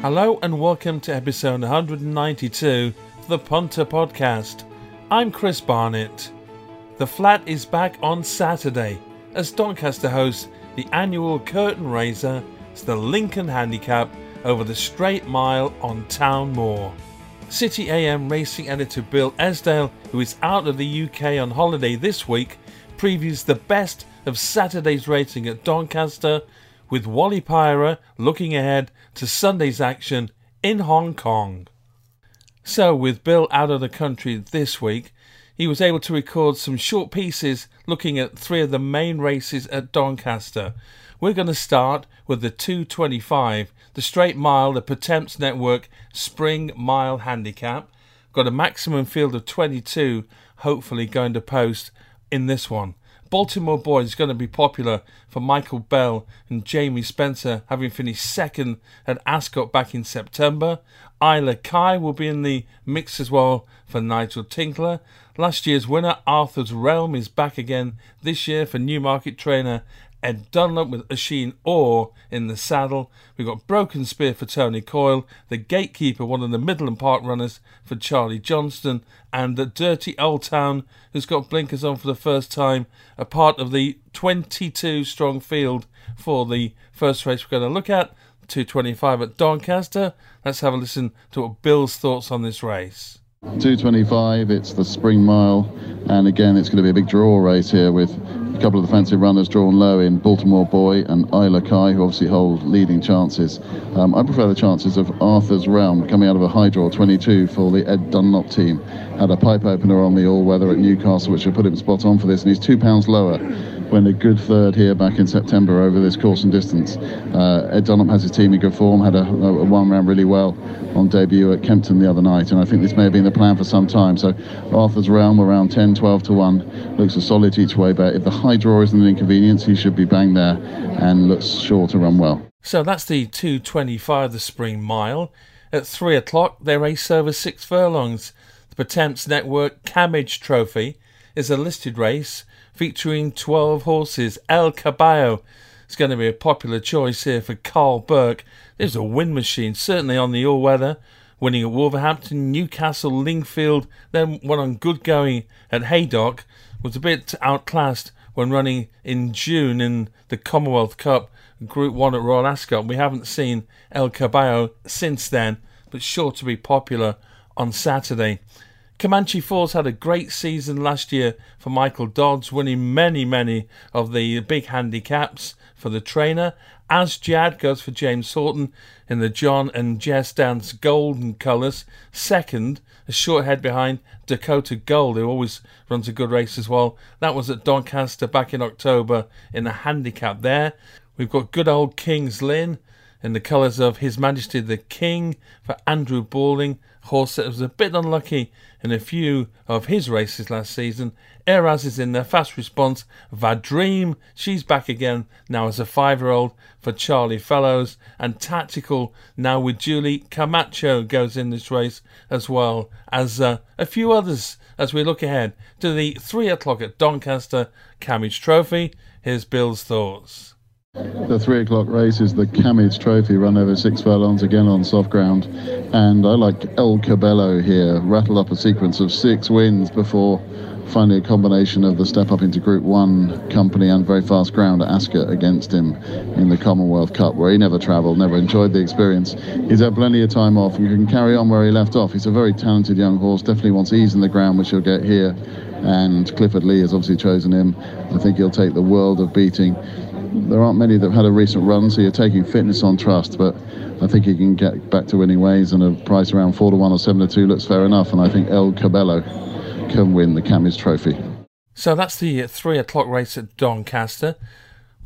Hello and welcome to episode 192 of the Punter Podcast. I'm Chris Barnett. The Flat is back on Saturday as Doncaster hosts the annual curtain raiser, the Lincoln Handicap over the straight mile on Town Moor. City AM racing editor Bill Esdaile, who is out of the UK on holiday this week, previews the best of Saturday's racing at Doncaster with Wally Pyrah looking ahead to Sunday's action in Hong Kong. So, with Bill out of the country this week, he was able to record some short pieces looking at three of the main races at Doncaster. We're going to start with the 225, the straight mile, the Pertemps Network Spring Mile Handicap. Got a maximum field of 22, hopefully going to post in this one. Baltimore Boy is going to be popular for Michael Bell and Jamie Spencer, having finished second at Ascot back in September. Isla Kai will be in the mix as well for Nigel Tinkler. Last year's winner, Arthur's Realm, is back again this year for Newmarket trainer Ed Dunlop with Oisin Orr in the saddle. We've got Broken Spear for Tony Coyle, the Gatekeeper, one of the Middleham Park runners for Charlie Johnston, and the Dirty Old Town, who's got blinkers on for the first time, a part of the 22 strong field for the first race we're going to look at, 225 at Doncaster. Let's have a listen to what Bill's thoughts on this race. 225, it's the spring mile, and again, it's going to be a big draw race here with a couple of the fancy runners drawn low in Baltimore Boy and Isla Kai, who obviously hold leading chances. Um, I prefer the chances of Arthur's Realm coming out of a high draw 22 for the Ed Dunlop team. Had a pipe opener on the all weather at Newcastle, which will put him spot on for this, and he's two pounds lower when a good third here back in September over this course and distance. Uh, Ed Dunlop has his team in good form, had a, a, one round really well on debut at Kempton the other night, and I think this may have been the plan for some time. So Arthur's Realm around 10, 12 to 1 looks a solid each way bet. If the high draw isn't an inconvenience, he should be bang there and looks sure to run well. So that's the 225, the spring mile. At 3 o'clock, they race over six furlongs. The Pertemps Network Cammidge Trophy is a listed race featuring 12 horses. El Caballo is going to be a popular choice here for Karl Burke. There's a wind machine, certainly on the all weather, winning at Wolverhampton, Newcastle, Lingfield, then went on good going at Haydock, was a bit outclassed when running in June in the Commonwealth Cup Group 1 at Royal Ascot. We haven't seen El Caballo since then, but sure to be popular on Saturday. Comanche Falls had a great season last year for Michael Dods, winning many, many of the big handicaps for the trainer. As Jad goes for James Horton in the John and Jess Dance Golden colours. Second, a short head behind Dakota Gold, who always runs a good race as well. That was at Doncaster back in October in a handicap there. We've got good old King's Lynn in the colours of His Majesty the King for Andrew Balding, horse that was a bit unlucky in a few of his races last season. Eraz is in there, fast response. Vadream, she's back again now as a five year old for Charlie Fellowes. And Tactical now with Julie Camacho goes in this race as well as uh, a few others as we look ahead to the three o'clock at Doncaster Cammidge Trophy. Here's Bill's thoughts. The three o'clock race is the Cammidge Trophy run over six furlongs again on soft ground. And I like El Caballo here, rattle up a sequence of six wins before finally a combination of the step up into Group 1 company and very fast ground at Ascot against him in the Commonwealth Cup, where he never travelled, never enjoyed the experience. He's had plenty of time off and can carry on where he left off. He's a very talented young horse, definitely wants ease in the ground, which he'll get here. And Clifford Lee has obviously chosen him. I think he'll take the world of beating there aren't many that have had a recent run, so you're taking fitness on trust. But I think he can get back to winning ways, and a price around four to one or seven to two looks fair enough. And I think El Caballo can win the Cammidge Trophy. So that's the uh, three o'clock race at Doncaster.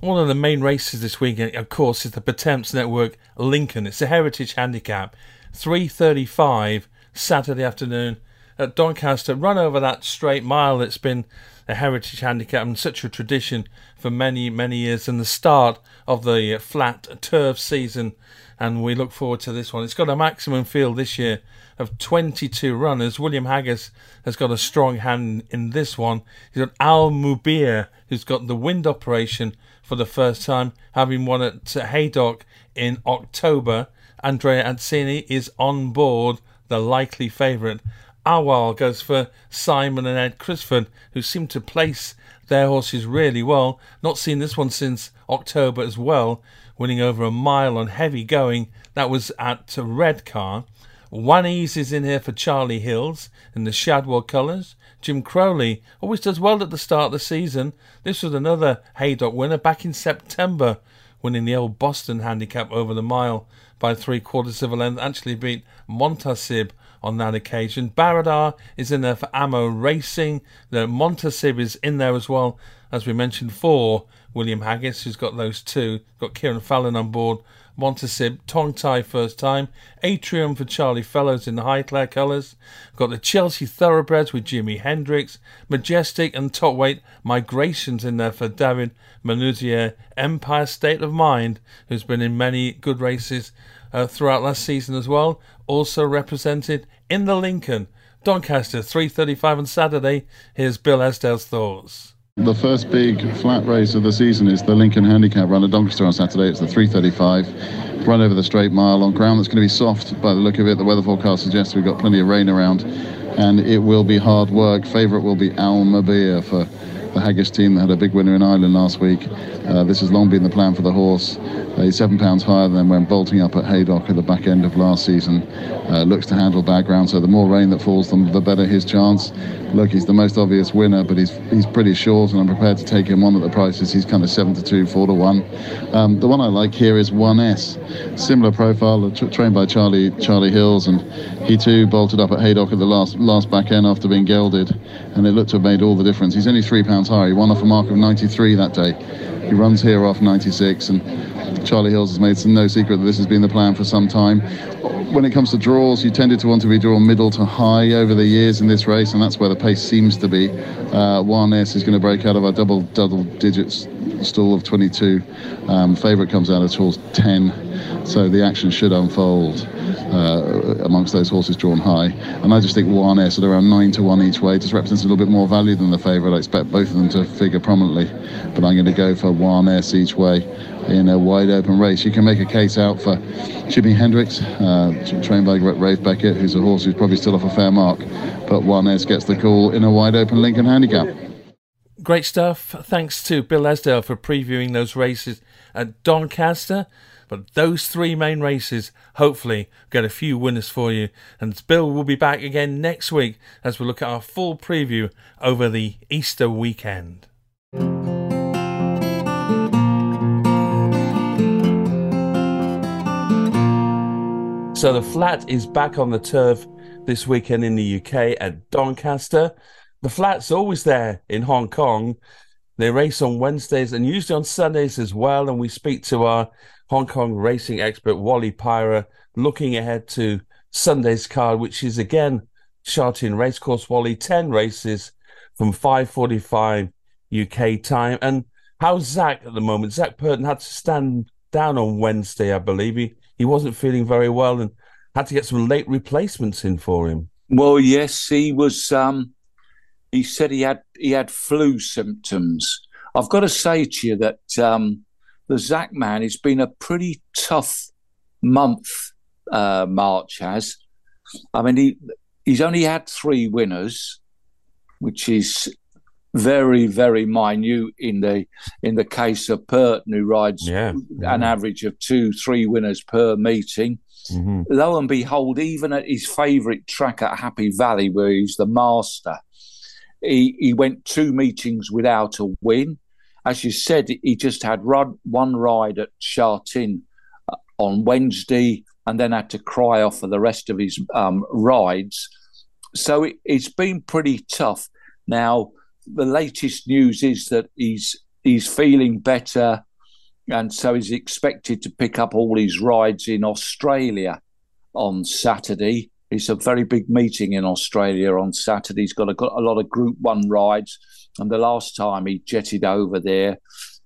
One of the main races this weekend, of course, is the Pertemps Network Lincoln. It's a heritage handicap, three thirty-five Saturday afternoon at Doncaster. Run over that straight mile that's been a heritage handicap and such a tradition for many, many years, and the start of the uh, flat turf season. And we look forward to this one. It's got a maximum field this year of 22 runners. William Haggas has got a strong hand in this one. He's got Al Mubir, who's got the wind operation for the first time, having won at Haydock in October. Andrea Atzeni is on board, the likely favourite. Awal goes for Simon and Ed Crisford, who seem to place their horses really well. Not seen this one since October as well, winning over a mile on heavy going. That was at Redcar. One Ease is in here for Charlie Hills in the Shadwell colours. Jim Crowley always does well at the start of the season. This was another Haydock winner back in September, winning the old Boston handicap over the mile by three quarters of a length. Actually beat Montasib on that occasion. Baradar is in there for Ammo Racing. The Montasib is in there as well, as we mentioned, for William Haggas, who's got those two. Got Kieran Fallon on board. Montasib, tongue tie first time, Atrium for Charlie Fellowes in the Highclere colours, got the Chelsea Thoroughbreds with Jimi Hendrix, Majestic and Top Weight Migrations in there for David Menuisier, Empire State of Mind, who's been in many good races uh, throughout last season as well, also represented in the Lincoln. Doncaster, 3.35 on Saturday. Here's Bill Esdaile's thoughts. The first big flat race of the season is the Lincoln Handicap Run at Doncaster on Saturday. It's the 335 run over the straight mile on ground that's going to be soft by the look of it. The weather forecast suggests we've got plenty of rain around and it will be hard work. Favourite will be Almabia for the Haggas team that had a big winner in Ireland last week. Uh, this has long been the plan for the horse. Uh, he's seven pounds higher than when bolting up at Haydock at the back end of last season. Uh, looks to handle bad ground, so the more rain that falls, the, the better his chance. Look, he's the most obvious winner, but he's he's pretty short, and I'm prepared to take him on at the prices. He's kind of seven to two, four to one. Um, the one I like here is 1S, similar profile, tra- trained by Charlie Charlie Hills, and he too bolted up at Haydock at the last last back end after being gelded, and it looked to have made all the difference. He's only three pounds higher. He won off a mark of 93 that day. He runs here off 96, and Charlie Hills has made no secret that this has been the plan for some time. When it comes to draws, you tended to want to be drawn middle to high over the years in this race, and that's where the pace seems to be. Uh, S is going to break out of a double double digits stall of 22. Um, Favourite comes out of tools 10, so the action should unfold uh, amongst those horses drawn high. And I just think 1S at around 9 to 1 each way just represents a little bit more value than the favourite. I expect both of them to figure prominently, but I'm going to go for 1S each way in a wide open race. You can make a case out for Jimi Hendrix, uh, trained by Ralph Beckett, who's a horse who's probably still off a fair mark, but 1S gets the call in a wide open Lincoln handicap. Great stuff. Thanks to Bill Esdaile for previewing those races at Doncaster. But those three main races hopefully get a few winners for you. And Bill will be back again next week as we look at our full preview over the Easter weekend. So the flat is back on the turf this weekend in the UK at Doncaster. The flat's always there in Hong Kong. They race on Wednesdays and usually on Sundays as well. And we speak to our Hong Kong racing expert Wally Pyrah, looking ahead to Sunday's card, which is again Sha Tin Racecourse Wally, 10 races from 5.45 UK time. And how's Zac at the moment? Zac Purton had to stand down on Wednesday, I believe. He, he wasn't feeling very well and had to get some late replacements in for him. Well, yes, he was. Um, he said he had he had flu symptoms. I've got to say to you that um, the Zac man, it's been a pretty tough month. Uh, March has. I mean, he he's only had three winners, which is very very minute in the in the case of Purton, who rides yeah. an mm-hmm. average of two three winners per meeting. Mm-hmm. Lo and behold, even at his favourite track at Happy Valley, where he's the master, he, he went two meetings without a win as you said, he just had run, one ride at Sha Tin uh, on Wednesday and then had to cry off for the rest of his um, rides. So it, it's been pretty tough. Now, the latest news is that he's he's feeling better, and so he's expected to pick up all his rides in Australia on Saturday. It's a very big meeting in Australia on Saturday. He's got a, got a lot of Group One rides. And the last time he jetted over there,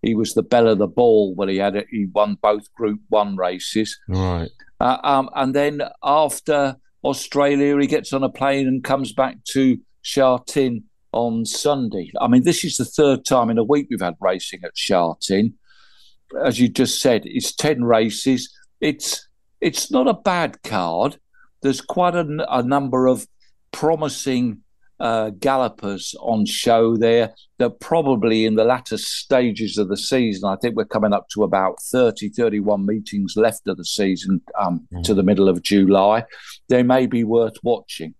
he was the belle of the ball when he had it. He won both Group One races. Right. Uh, um, and then after Australia, he gets on a plane and comes back to Sha Tin on Sunday. I mean, this is the third time in a week we've had racing at Sha Tin. As you just said, it's ten races. It's it's not a bad card. There's quite a, a number of promising uh, gallopers on show there that probably in the latter stages of the season, I think we're coming up to about 30, 31 meetings left of the season um, mm. to the middle of July. They may be worth watching.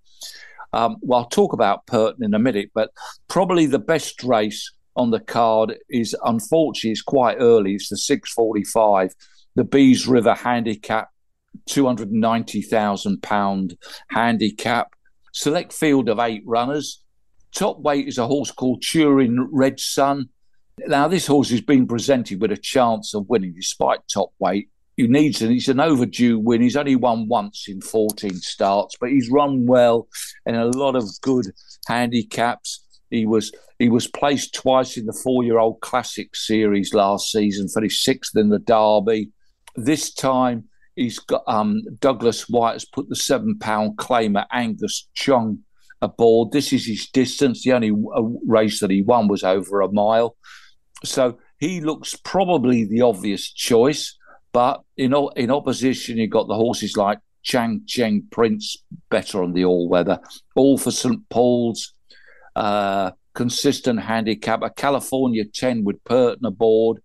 Um, well, I'll talk about Purton in a minute, but probably the best race on the card is unfortunately it's quite early. It's the 645, the Bees River Handicap, £290,000 handicap select field of eight runners. Top weight is a horse called Turin Redsun. Now, this horse has been presented with a chance of winning despite top weight. He needs and he's an overdue win. He's only won once in 14 starts, but he's run well in a lot of good handicaps. He was he was placed twice in the four-year-old Classic Series last season, finished sixth in the Derby. This time He's got um, Douglas White has put the seven pound claimer Angus Chung aboard. This is his distance. The only uh, race that he won was over a mile. So he looks probably the obvious choice. But in in opposition, you've got the horses like Chang Cheng Prince, better on the all weather, all for St Paul's, uh, consistent handicap, a California 10 with Purton aboard,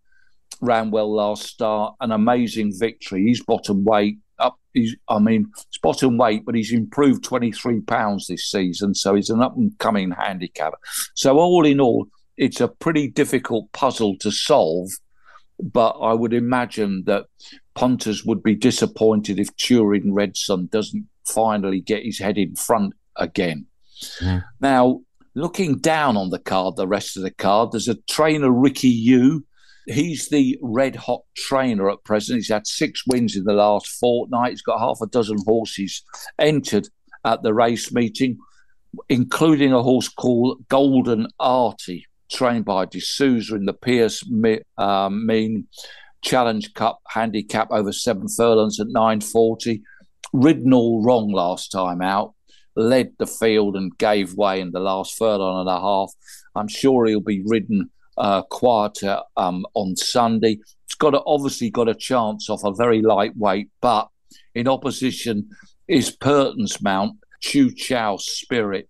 ran well last start, an amazing victory. He's bottom weight up. He's, I mean, it's bottom weight, but he's improved 23 pounds this season. So he's an up and coming handicapper. So, all in all, it's a pretty difficult puzzle to solve. But I would imagine that punters would be disappointed if Turin Redsun doesn't finally get his head in front again. Mm. Now, looking down on the card, the rest of the card, there's a trainer, Ricky Yu, He's the red hot trainer at present. He's had six wins in the last fortnight. He's got half a dozen horses entered at the race meeting, including a horse called Golden Artie, trained by D'Souza in the Pierce um, Mean Challenge Cup handicap over seven furlongs at 940. Ridden all wrong last time out, led the field and gave way in the last furlong and a half. I'm sure he'll be ridden uh, quieter um, on Sunday. It's got a, obviously got a chance off a very lightweight, but in opposition is Purton's mount, Chiu Chow Spirit,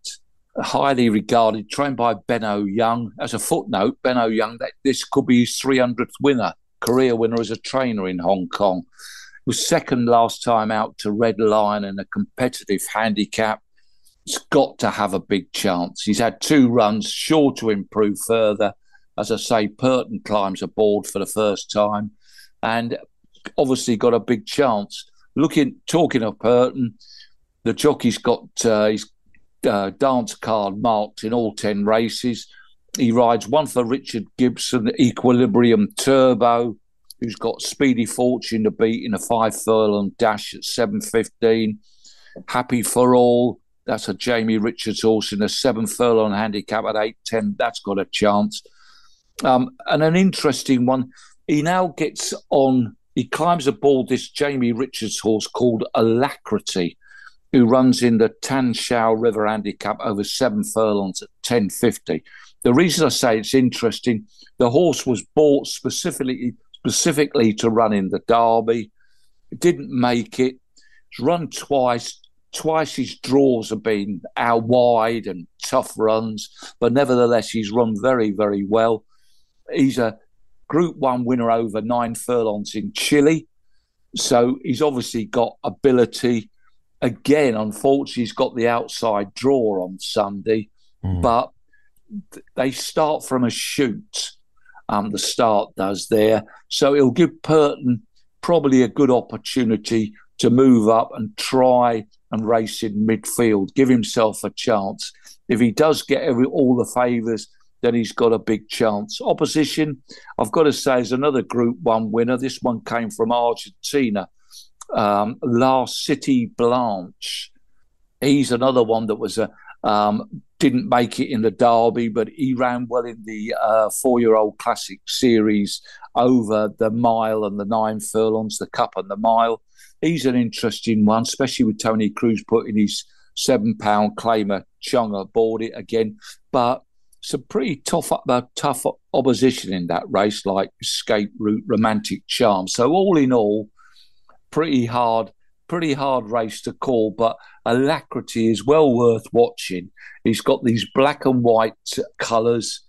highly regarded, trained by Benno Yung. As a footnote, Benno Yung, that this could be his 300th winner, career winner as a trainer in Hong Kong. Was second last time out to Red Lion in a competitive handicap. He's got to have a big chance. He's had two runs, sure to improve further as I say, Purton climbs aboard for the first time, and obviously got a big chance. Looking, talking of Purton, the jockey's got uh, his uh, dance card marked in all ten races. He rides one for Richard Gibson, Equilibrium Turbo, who's got Speedy Fortune to beat in a five furlong dash at seven fifteen. Happy for all. That's a Jamie Richards horse in a seven furlong handicap at eight ten. That's got a chance. Um, and an interesting one, he now gets on, he climbs aboard this Jamie Richards horse called Alacrity, who runs in the Tan Shao River Handicap over seven furlongs at 10.50. The reason I say it's interesting, the horse was bought specifically specifically to run in the Derby. It didn't make it. It's run twice. Twice his draws have been out wide and tough runs, but nevertheless he's run very, very well. He's a Group One winner over nine furlongs in Chile, so he's obviously got ability. Again, unfortunately, he's got the outside draw on Sunday, mm. but they start from a shoot. Um, the start does there, so it'll give Purton probably a good opportunity to move up and try and race in midfield, give himself a chance. If he does get every, all the favours then he's got a big chance. Opposition, I've got to say, is another Group One winner. This one came from Argentina. Um, La City Blanche. He's another one that was a um, didn't make it in the Derby, but he ran well in the uh, four-year-old Classic Series over the mile and the nine furlongs, the Cup and the mile. He's an interesting one, especially with Tony Cruz putting his seven-pound claimer Chung aboard it again. But some pretty tough, uh, tough opposition in that race, like Escape Route, Romantic Charm. So all in all, pretty hard, pretty hard race to call, but Alacrity is well worth watching. He's got these black and white colours.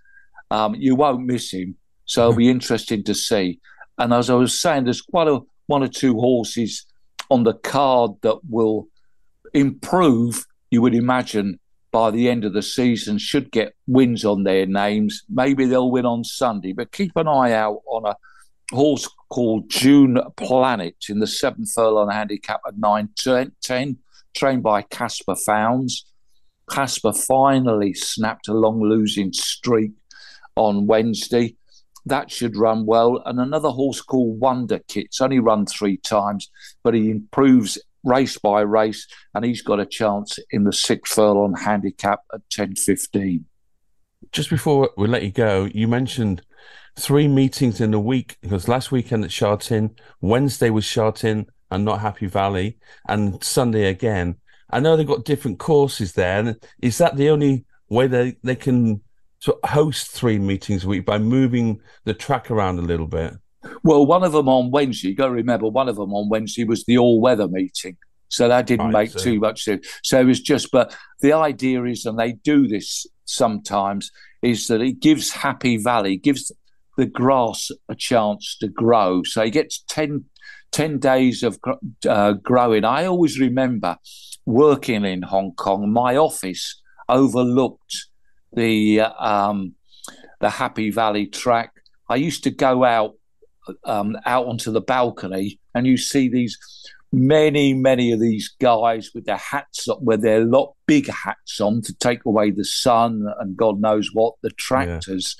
Um, you won't miss him, so it'll be interesting to see. And as I was saying, there's quite a one or two horses on the card that will improve. You would imagine by the end of the season should get wins on their names. Maybe they'll win on Sunday, but keep an eye out on a horse called June Planet in the seventh furlong handicap at 9 10, trained by Caspar Fownes. Caspar finally snapped a long losing streak on Wednesday. That should run well. And another horse called Wonder Kit's only run three times, but he improves race by race, and he's got a chance in the sixth furlong handicap at 10.15. Just before we let you go, you mentioned three meetings in a week because last weekend at Sha Tin Wednesday was Sha Tin and not Happy Valley, and Sunday again. I know they've got different courses there. And is that the only way they, they can sort of host three meetings a week by moving the track around a little bit? Well, one of them on Wednesday, you got to remember, one of them on Wednesday was the all weather meeting. So that didn't right, make so. too much sense. So it was just, but the idea is, and they do this sometimes, is that it gives Happy Valley, gives the grass a chance to grow. So he gets 10, 10 days of uh, growing. I always remember working in Hong Kong, my office overlooked the um, the Happy Valley track. I used to go out um, out onto the balcony, and you see these many, many of these guys with their hats up, with their lot big hats on to take away the sun and God knows what the tractors,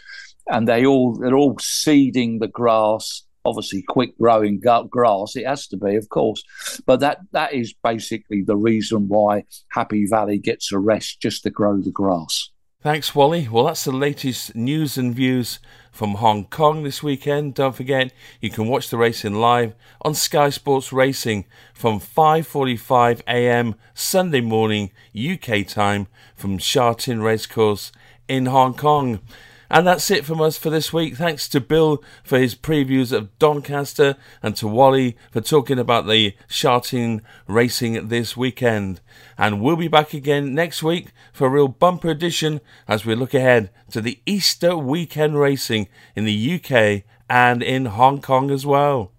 yeah. and they all they're all seeding the grass. Obviously, quick growing grass. It has to be, of course, but that that is basically the reason why Happy Valley gets a rest just to grow the grass. Thanks, Wally. Well, that's the latest news and views from Hong Kong this weekend. Don't forget, you can watch the racing live on Sky Sports Racing from 5:45 a.m. Sunday morning UK time from Sha Tin Racecourse in Hong Kong. And that's it from us for this week. Thanks to Bill for his previews of Doncaster and to Wally for talking about the Sha Tin racing this weekend. And we'll be back again next week for a real bumper edition as we look ahead to the Easter weekend racing in the UK and in Hong Kong as well.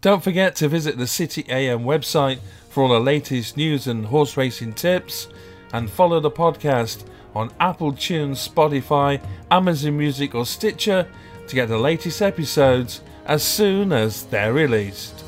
Don't forget to visit the City AM website for all the latest news and horse racing tips and follow the podcast on Apple Tunes, Spotify, Amazon Music, or Stitcher to get the latest episodes as soon as they're released.